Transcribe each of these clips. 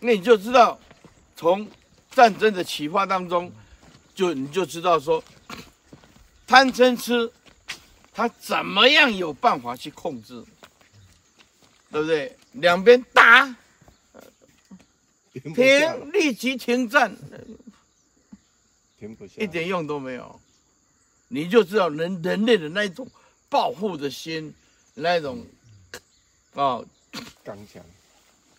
那你就知道，从战争的启发当中，就你就知道说，贪嗔痴，他怎么样有办法去控制，对不对？两边打，停，立即停战，停不下，一点用都没有。你就知道人人类的那一种报复的心，那一种啊、哦、刚强。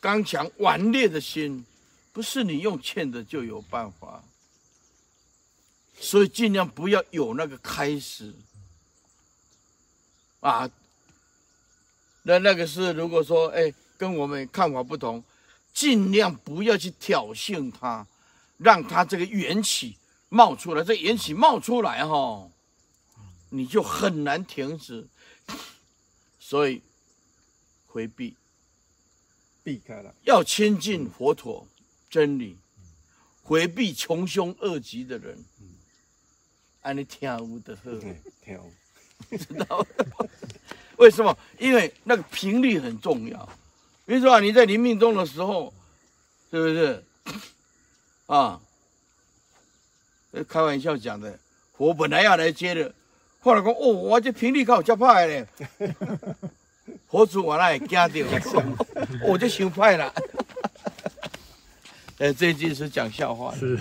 刚强顽劣的心，不是你用劝的就有办法，所以尽量不要有那个开始啊。那那个是如果说哎，跟我们看法不同，尽量不要去挑衅他，让他这个缘起冒出来。这缘起冒出来哈，你就很难停止，所以回避。避开了，要亲近佛陀真理，回避穷凶恶极的人。按你听无的喝，听无，知道 为什么？因为那个频率很重要。比如说啊，你在临命中的时候，是不是？啊，开玩笑讲的。我本来要来接的，后来说哦，我这频率靠较派嘞。佛祖我那也惊到，我就想坏了。哎，这句是讲笑话。是。